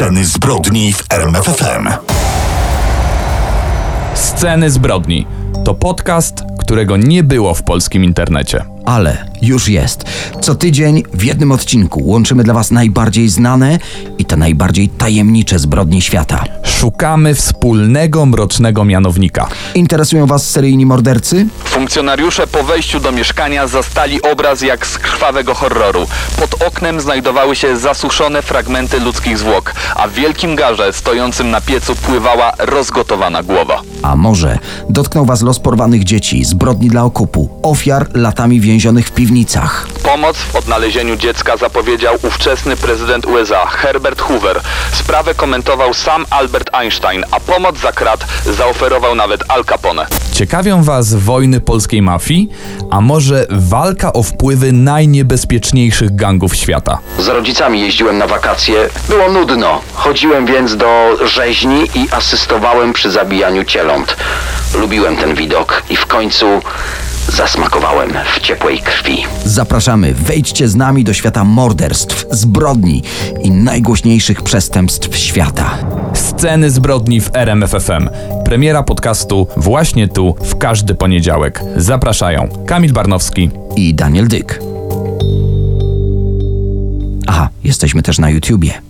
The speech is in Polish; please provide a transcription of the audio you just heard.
Sceny zbrodni w RMFFM. Sceny zbrodni to podcast, którego nie było w polskim internecie. Ale już jest. Co tydzień w jednym odcinku łączymy dla Was najbardziej znane i te najbardziej tajemnicze zbrodnie świata. Szukamy wspólnego mrocznego mianownika. Interesują Was seryjni mordercy? Funkcjonariusze po wejściu do mieszkania zastali obraz jak z krwawego horroru. Pod oknem znajdowały się zasuszone fragmenty ludzkich zwłok, a w wielkim garze stojącym na piecu pływała rozgotowana głowa. A może dotknął Was los porwanych dzieci, zbrodni dla okupu, ofiar latami więzionych w piwnicach? Pomoc w odnalezieniu dziecka zapowiedział ówczesny prezydent USA Herbert Hoover. Sprawę komentował sam Albert Einstein, a pomoc za krat zaoferował nawet Al Capone. Ciekawią Was wojny polskiej mafii, a może walka o wpływy najniebezpieczniejszych gangów świata? Z rodzicami jeździłem na wakacje. Było nudno. Chodziłem więc do rzeźni i asystowałem przy zabijaniu cieląt. Lubiłem ten widok i w końcu zasmakowałem w ciepłej krwi. Zapraszamy, wejdźcie z nami do świata morderstw, zbrodni i najgłośniejszych przestępstw świata. Sceny zbrodni w RMFFM. Premiera podcastu właśnie tu, w każdy poniedziałek. Zapraszają Kamil Barnowski. I Daniel Dyk. Aha, jesteśmy też na YouTubie.